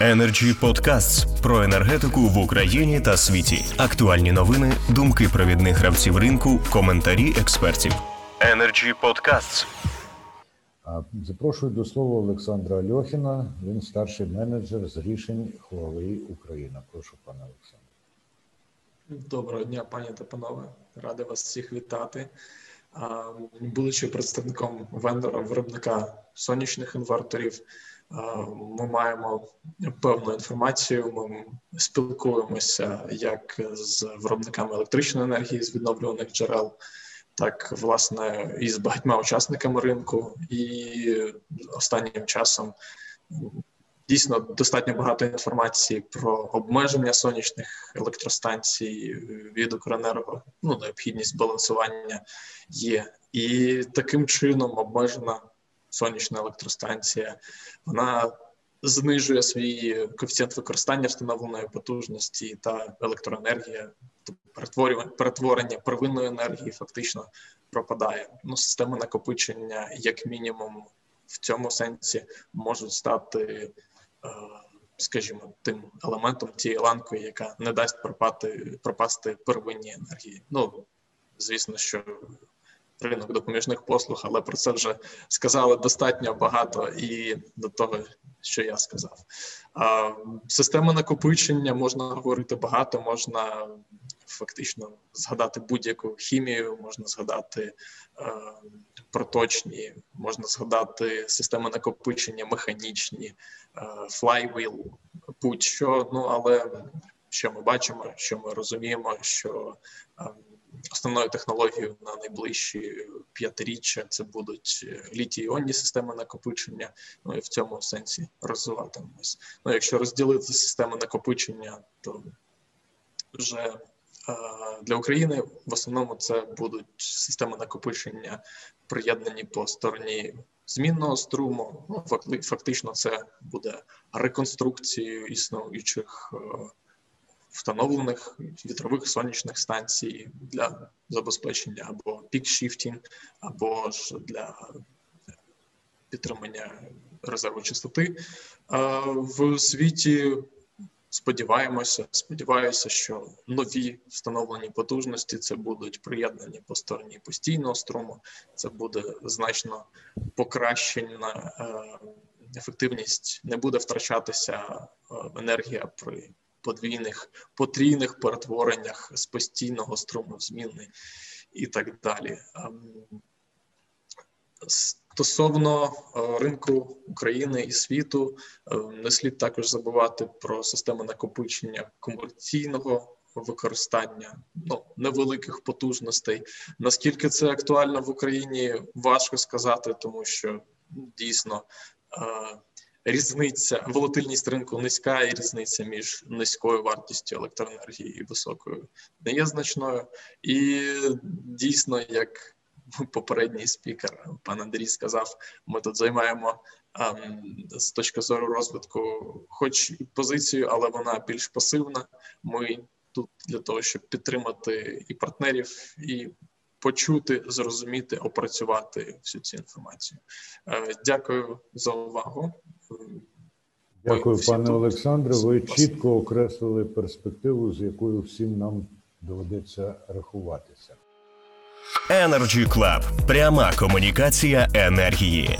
Energy Podcasts про енергетику в Україні та світі. Актуальні новини, думки провідних гравців ринку, коментарі експертів. Energy Podcasts. Запрошую до слова Олександра Альохіна. Він старший менеджер з рішень Huawei Україна. Прошу, пане Олександр. Доброго дня, пані та панове. Радий вас всіх вітати. Будучи представником вендора виробника сонячних інверторів, ми маємо певну інформацію. Ми спілкуємося як з виробниками електричної енергії з відновлюваних джерел, так власне і з багатьма учасниками ринку. І останнім часом Дійсно, достатньо багато інформації про обмеження сонячних електростанцій від Укренерго, ну необхідність балансування є, і таким чином обмежена сонячна електростанція. Вона знижує свій коефіцієнт використання встановленої потужності та електроенергія, перетворення перетворення первинної енергії фактично пропадає. Ну, системи накопичення, як мінімум, в цьому сенсі можуть стати. Скажімо, тим елементом тієї ланкою, яка не дасть пропати пропасти первинній енергії. Ну звісно, що ринок допоміжних послуг, але про це вже сказали достатньо багато і до того, що я сказав. А, Система накопичення можна говорити багато, можна фактично згадати будь-яку хімію, можна згадати е, проточні, можна згадати системи накопичення механічні, е, flywheel, будь-що. Ну але що ми бачимо, що ми розуміємо, що е, основною технологією на найближчі п'ятиріччя це будуть літій іонні системи накопичення. Ну і в цьому сенсі розвиватимемось. Ну, якщо розділити системи накопичення, то вже для України в основному це будуть системи накопичення, приєднані по стороні змінного струму. Ну, фактично, це буде реконструкцією існуючих встановлених вітрових сонячних станцій для забезпечення або пік-шіфтінг, або ж для підтримання резерву частоти в світі. Сподіваємося, сподіваюся, що нові встановлені потужності це будуть приєднані по стороні постійного струму. Це буде значно покращена ефективність, не буде втрачатися енергія при подвійних потрійних перетвореннях з постійного струму в змінний і так далі. Стосовно ринку України і світу, не слід також забувати про системи накопичення комерційного використання ну, невеликих потужностей. Наскільки це актуально в Україні, важко сказати, тому що дійсно різниця, волатильність ринку низька, і різниця між низькою вартістю електроенергії і високою не є значною. І дійсно, як попередній спікер пан Андрій сказав, ми тут займаємо ем, з точки зору розвитку, хоч і позицію, але вона більш пасивна. Ми тут для того, щоб підтримати і партнерів, і почути, зрозуміти, опрацювати всю цю інформацію. Е, дякую за увагу. Дякую, пане. Олександре. Ви чітко окреслили перспективу, з якою всім нам доведеться рахуватися. Energy Club. пряма комунікація енергії.